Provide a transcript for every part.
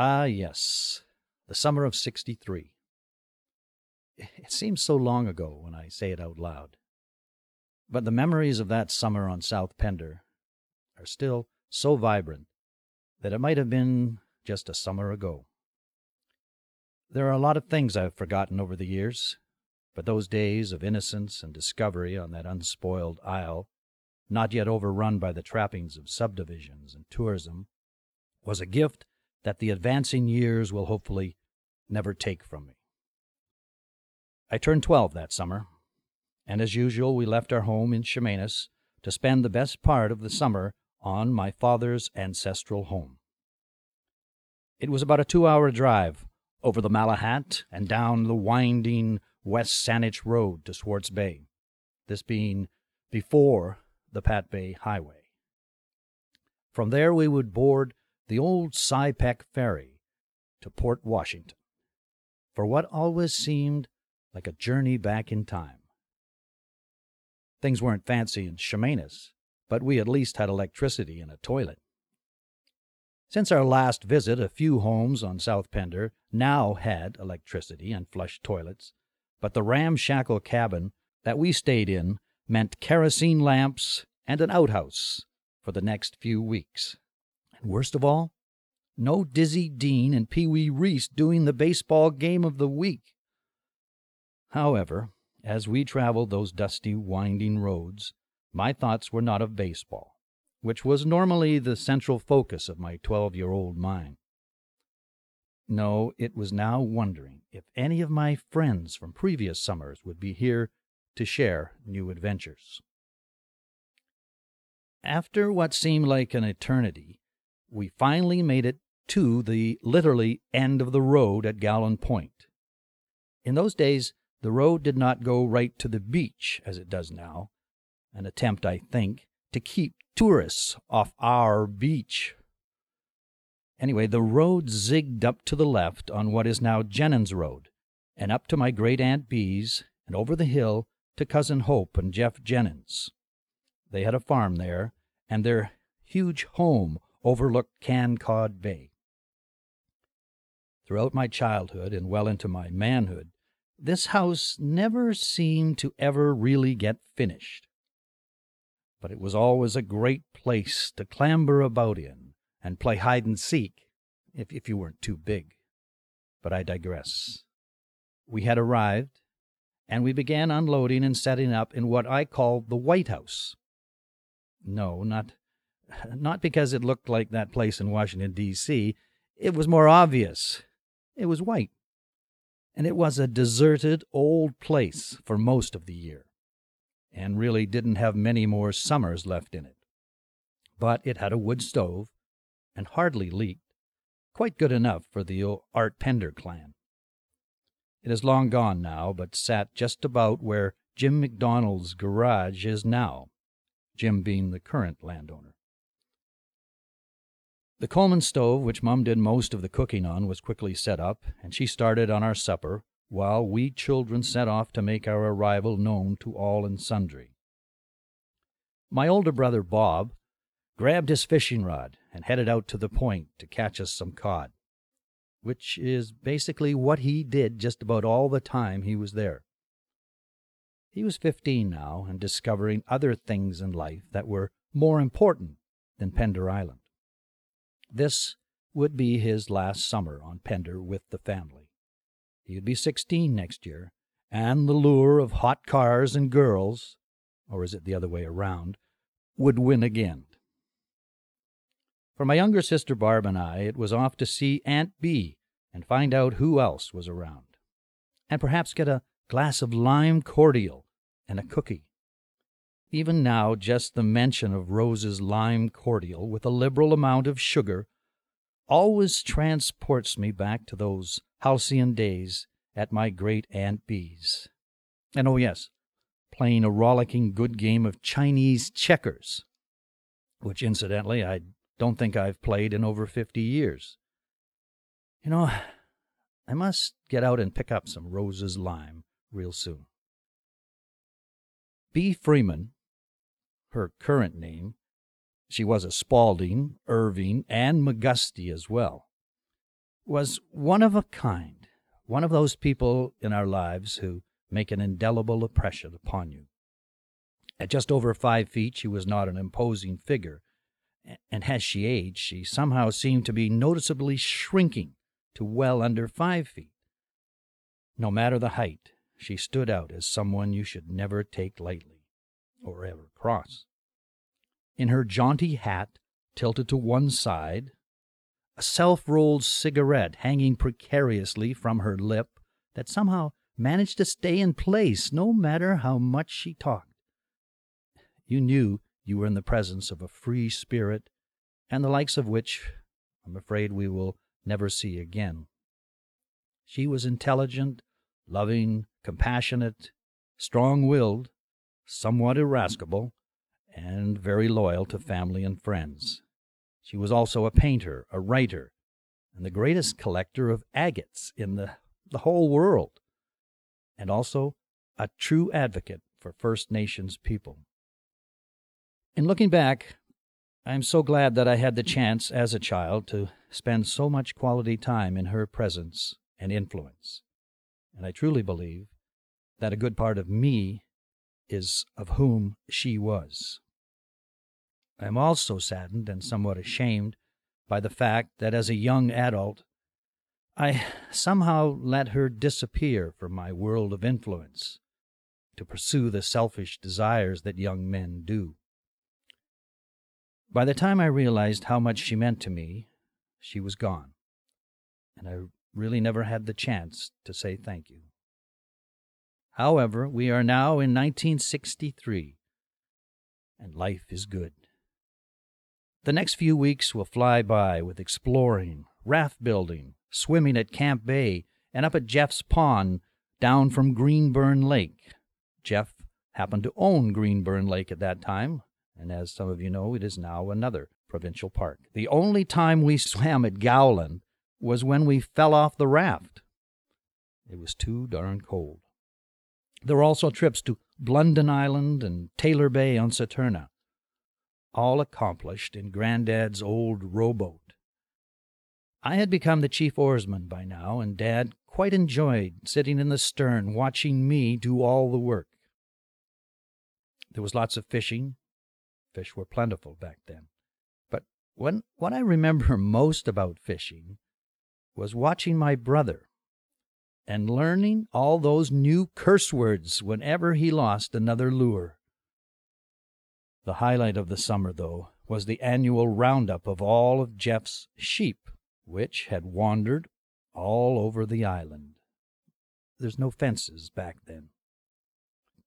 Ah, yes, the summer of 63. It seems so long ago when I say it out loud. But the memories of that summer on South Pender are still so vibrant that it might have been just a summer ago. There are a lot of things I've forgotten over the years, but those days of innocence and discovery on that unspoiled isle, not yet overrun by the trappings of subdivisions and tourism, was a gift that the advancing years will hopefully never take from me. I turned 12 that summer, and as usual, we left our home in Chemainus to spend the best part of the summer on my father's ancestral home. It was about a two hour drive over the Malahat and down the winding West Saanich Road to Swartz Bay, this being before the Pat Bay Highway. From there, we would board the old Cy Peck ferry to Port Washington for what always seemed like a journey back in time. Things weren't fancy in Chemainus, but we at least had electricity and a toilet. Since our last visit, a few homes on South Pender now had electricity and flush toilets, but the ramshackle cabin that we stayed in meant kerosene lamps and an outhouse for the next few weeks. And worst of all, no Dizzy Dean and Pee Wee Reese doing the baseball game of the week. However, as we traveled those dusty, winding roads, my thoughts were not of baseball, which was normally the central focus of my twelve year old mind. No, it was now wondering if any of my friends from previous summers would be here to share new adventures. After what seemed like an eternity, we finally made it to the literally end of the road at Gowland Point. In those days, the road did not go right to the beach as it does now, an attempt, I think, to keep tourists off our beach. Anyway, the road zigged up to the left on what is now Jennings Road, and up to my great Aunt Bea's, and over the hill to Cousin Hope and Jeff Jennings. They had a farm there, and their huge home overlooked Canned Cod Bay. Throughout my childhood and well into my manhood, this house never seemed to ever really get finished. But it was always a great place to clamber about in and play hide and seek, if, if you weren't too big. But I digress. We had arrived, and we began unloading and setting up in what I call the White House. No, not not because it looked like that place in Washington, D.C. It was more obvious. It was white. And it was a deserted old place for most of the year, and really didn't have many more summers left in it. But it had a wood stove, and hardly leaked, quite good enough for the Art Pender clan. It is long gone now, but sat just about where Jim McDonald's garage is now, Jim being the current landowner. The Coleman stove, which Mum did most of the cooking on, was quickly set up, and she started on our supper, while we children set off to make our arrival known to all and sundry. My older brother Bob grabbed his fishing rod and headed out to the point to catch us some cod, which is basically what he did just about all the time he was there. He was fifteen now and discovering other things in life that were more important than Pender Island. This would be his last summer on Pender with the family. He would be sixteen next year, and the lure of hot cars and girls, or is it the other way around, would win again. For my younger sister Barb and I, it was off to see Aunt Bea and find out who else was around, and perhaps get a glass of lime cordial and a cookie. Even now, just the mention of Rose's lime cordial with a liberal amount of sugar always transports me back to those halcyon days at my great Aunt Bea's. And oh, yes, playing a rollicking good game of Chinese checkers, which incidentally I don't think I've played in over 50 years. You know, I must get out and pick up some Rose's lime real soon. Bea. Freeman her current name. She was a Spaulding, Irving, and McGusty as well. was one of a kind, one of those people in our lives who make an indelible impression upon you. At just over five feet, she was not an imposing figure, and as she aged, she somehow seemed to be noticeably shrinking to well under five feet. No matter the height, she stood out as someone you should never take lightly, or ever cross. In her jaunty hat, tilted to one side, a self rolled cigarette hanging precariously from her lip that somehow managed to stay in place no matter how much she talked. You knew you were in the presence of a free spirit, and the likes of which I'm afraid we will never see again. She was intelligent, loving, compassionate, strong willed, somewhat irascible, and very loyal to family and friends. She was also a painter, a writer, and the greatest collector of agates in the, the whole world, and also a true advocate for First Nations people. In looking back, I am so glad that I had the chance as a child to spend so much quality time in her presence and influence. And I truly believe that a good part of me is of whom she was. I am also saddened and somewhat ashamed by the fact that as a young adult, I somehow let her disappear from my world of influence to pursue the selfish desires that young men do. By the time I realized how much she meant to me, she was gone, and I really never had the chance to say thank you. However, we are now in 1963, and life is good. The next few weeks will fly by with exploring, raft building, swimming at Camp Bay, and up at Jeff's Pond down from Greenburn Lake. Jeff happened to own Greenburn Lake at that time, and as some of you know, it is now another provincial park. The only time we swam at Gowland was when we fell off the raft. It was too darn cold. There were also trips to Blunden Island and Taylor Bay on Saturna all accomplished in Granddad's old rowboat. I had become the chief oarsman by now, and Dad quite enjoyed sitting in the stern watching me do all the work. There was lots of fishing. Fish were plentiful back then. But when, what I remember most about fishing was watching my brother and learning all those new curse words whenever he lost another lure. The highlight of the summer, though, was the annual roundup of all of Jeff's sheep, which had wandered all over the island. There's no fences back then.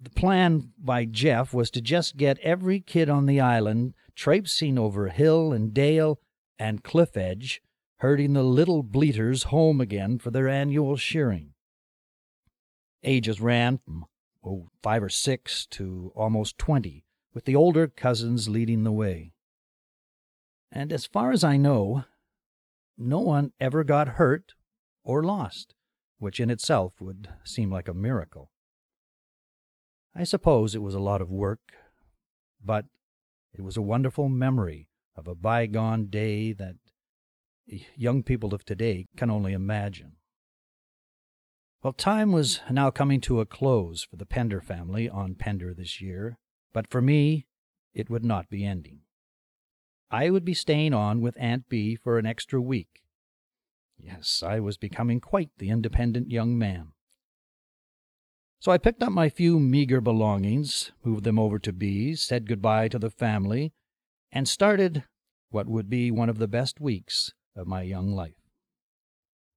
The plan by Jeff was to just get every kid on the island traipsing over hill and dale and cliff edge, herding the little bleaters home again for their annual shearing. Ages ran from oh, five or six to almost twenty, with the older cousins leading the way. And as far as I know, no one ever got hurt or lost, which in itself would seem like a miracle. I suppose it was a lot of work, but it was a wonderful memory of a bygone day that young people of today can only imagine. Well, time was now coming to a close for the Pender family on Pender this year, but for me, it would not be ending. I would be staying on with Aunt Bea for an extra week. Yes, I was becoming quite the independent young man. So I picked up my few meager belongings, moved them over to Bea's, said goodbye to the family, and started what would be one of the best weeks of my young life.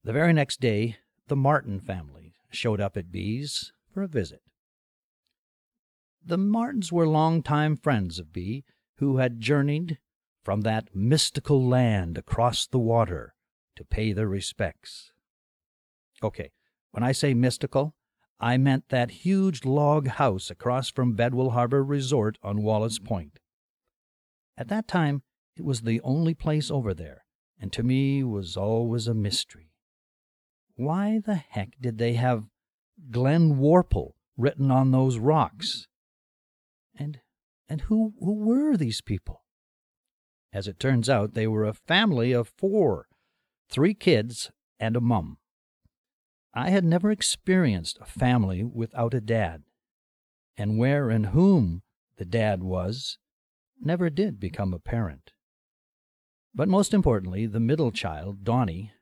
The very next day, the Martin family showed up at Bea's for a visit. The Martins were long-time friends of Bea, who had journeyed from that mystical land across the water to pay their respects. Okay, when I say mystical, I meant that huge log house across from Bedwell Harbor Resort on Wallace Point. At that time, it was the only place over there, and to me was always a mystery. Why the heck did they have Glen Warple written on those rocks? And and who who were these people? As it turns out, they were a family of four, three kids and a mum. I had never experienced a family without a dad, and where and whom the dad was never did become apparent. But most importantly, the middle child, Donnie,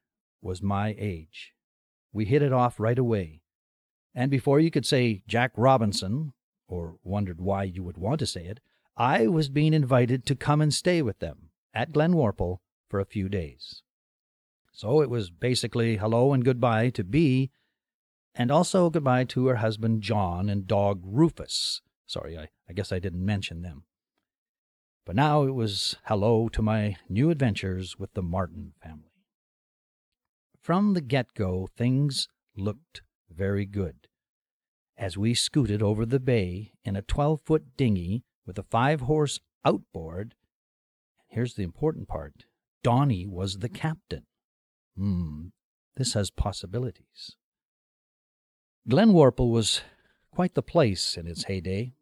was my age. We hit it off right away. And before you could say Jack Robinson, or wondered why you would want to say it, I was being invited to come and stay with them at Glenwarple for a few days. So it was basically hello and goodbye to Bea, and also goodbye to her husband John and dog Rufus. Sorry, I, I guess I didn't mention them. But now it was hello to my new adventures with the Martin family. From the get go, things looked very good. As we scooted over the bay in a 12 foot dinghy with a five horse outboard, here's the important part Donnie was the captain. Hmm, this has possibilities. Glenwarple was quite the place in its heyday,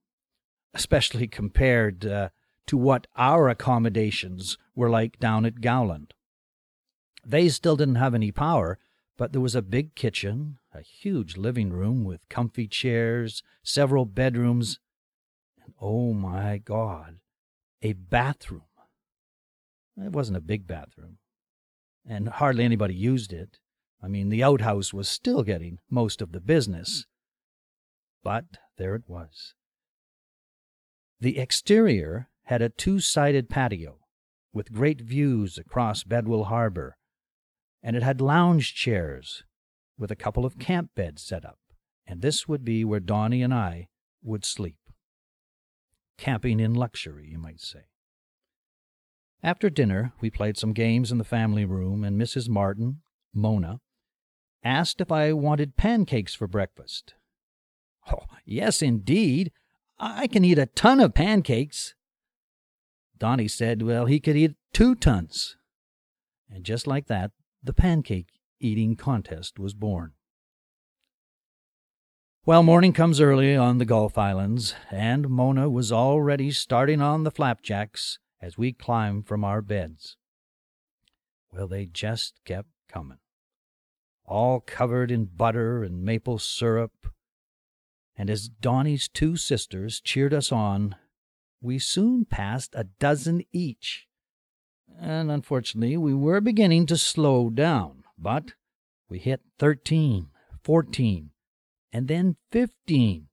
especially compared uh, to what our accommodations were like down at Gowland. They still didn't have any power, but there was a big kitchen, a huge living room with comfy chairs, several bedrooms, and oh my God, a bathroom. It wasn't a big bathroom, and hardly anybody used it. I mean, the outhouse was still getting most of the business. But there it was. The exterior had a two sided patio with great views across Bedwell Harbor, and it had lounge chairs with a couple of camp beds set up, and this would be where Donnie and I would sleep. Camping in luxury, you might say. After dinner, we played some games in the family room, and Mrs. Martin, Mona, asked if I wanted pancakes for breakfast. Oh, yes, indeed. I can eat a ton of pancakes. Donnie said, well, he could eat two tons. And just like that, the pancake eating contest was born. Well, morning comes early on the Gulf Islands, and Mona was already starting on the flapjacks as we climbed from our beds. Well, they just kept coming all covered in butter and maple syrup. And as Donnie's two sisters cheered us on, we soon passed a dozen each. And unfortunately, we were beginning to slow down, but we hit thirteen, fourteen, and then fifteen.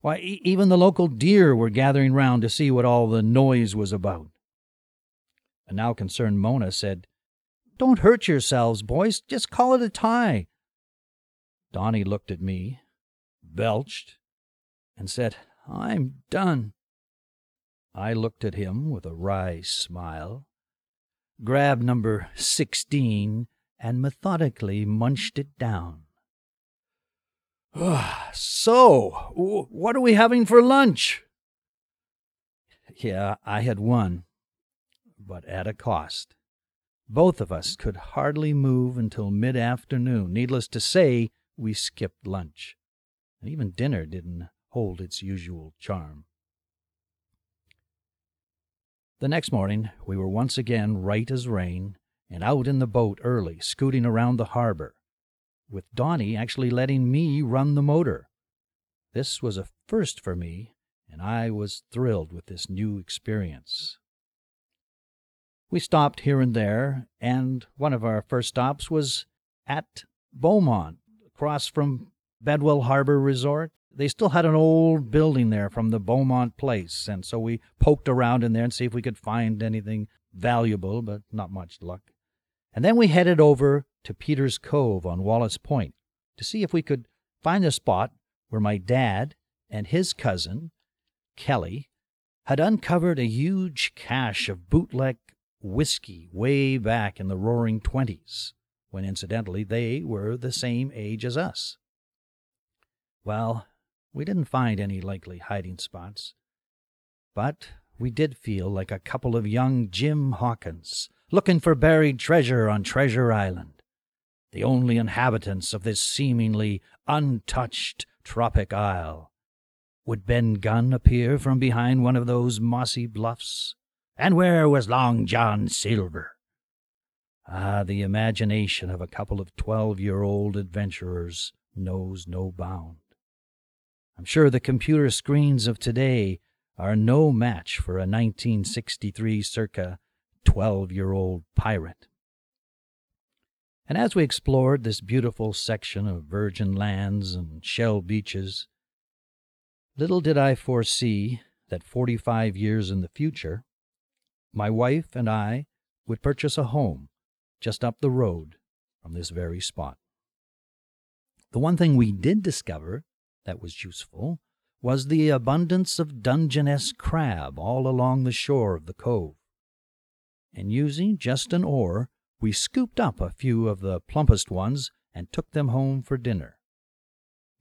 Why, e- even the local deer were gathering round to see what all the noise was about. A now concerned Mona said, don't hurt yourselves, boys. Just call it a tie. Donnie looked at me, belched, and said, I'm done. I looked at him with a wry smile, grabbed number sixteen, and methodically munched it down. Ah, so, what are we having for lunch? Yeah, I had won, but at a cost. Both of us could hardly move until mid afternoon. Needless to say, we skipped lunch. And even dinner didn't hold its usual charm. The next morning, we were once again right as rain and out in the boat early, scooting around the harbor, with Donnie actually letting me run the motor. This was a first for me, and I was thrilled with this new experience. We stopped here and there, and one of our first stops was at Beaumont, across from Bedwell Harbor Resort. They still had an old building there from the Beaumont place, and so we poked around in there and see if we could find anything valuable, but not much luck. And then we headed over to Peter's Cove on Wallace Point to see if we could find the spot where my dad and his cousin, Kelly, had uncovered a huge cache of bootleg whiskey way back in the roaring twenties, when incidentally they were the same age as us. Well, we didn't find any likely hiding spots, but we did feel like a couple of young Jim Hawkins looking for buried treasure on Treasure Island, the only inhabitants of this seemingly untouched tropic isle. Would Ben Gunn appear from behind one of those mossy bluffs? And where was Long John Silver? Ah, the imagination of a couple of twelve year old adventurers knows no bound. I'm sure the computer screens of today are no match for a 1963 circa 12 year old pirate. And as we explored this beautiful section of virgin lands and shell beaches, little did I foresee that 45 years in the future, my wife and I would purchase a home just up the road from this very spot. The one thing we did discover that was useful was the abundance of Dungeness crab all along the shore of the cove. And using just an oar, we scooped up a few of the plumpest ones and took them home for dinner.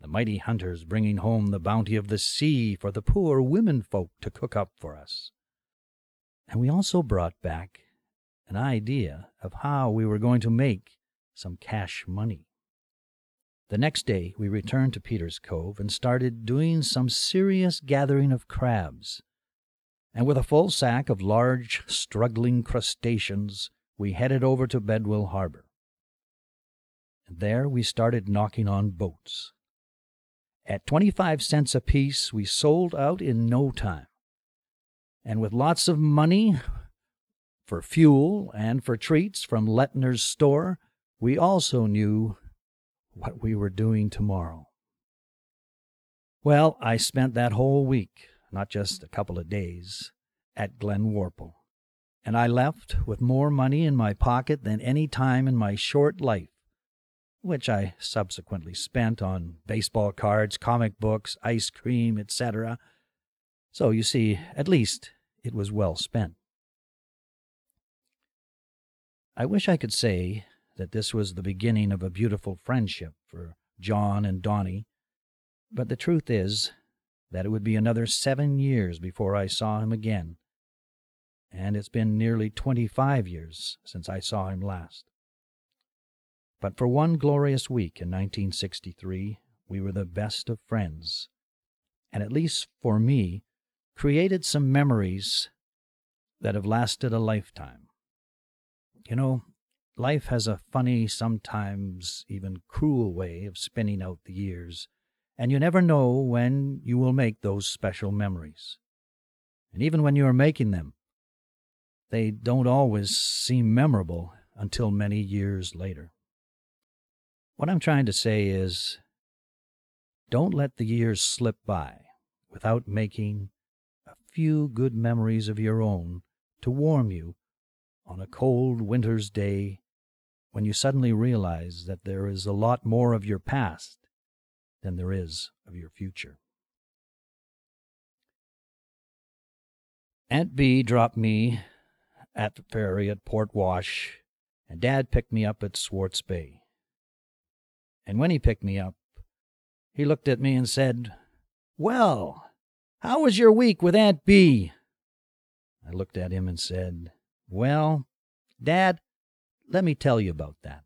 The mighty hunters bringing home the bounty of the sea for the poor women folk to cook up for us. And we also brought back an idea of how we were going to make some cash money. The next day we returned to Peter's Cove and started doing some serious gathering of crabs. And with a full sack of large, struggling crustaceans, we headed over to Bedwell Harbor. And there we started knocking on boats. At 25 cents apiece, we sold out in no time. And with lots of money for fuel and for treats from Lettner's store, we also knew what we were doing tomorrow. Well, I spent that whole week, not just a couple of days, at Glenwarple, and I left with more money in my pocket than any time in my short life, which I subsequently spent on baseball cards, comic books, ice cream, etc. So you see, at least it was well spent. I wish I could say that this was the beginning of a beautiful friendship for John and Donnie, but the truth is that it would be another seven years before I saw him again, and it's been nearly twenty five years since I saw him last. But for one glorious week in 1963, we were the best of friends, and at least for me, created some memories that have lasted a lifetime. You know, Life has a funny, sometimes even cruel way of spinning out the years, and you never know when you will make those special memories. And even when you are making them, they don't always seem memorable until many years later. What I'm trying to say is don't let the years slip by without making a few good memories of your own to warm you on a cold winter's day when you suddenly realize that there is a lot more of your past than there is of your future. Aunt Bea dropped me at the ferry at Port Wash, and Dad picked me up at Swartz Bay. And when he picked me up, he looked at me and said, Well, how was your week with Aunt Bea? I looked at him and said, Well, Dad, let me tell you about that.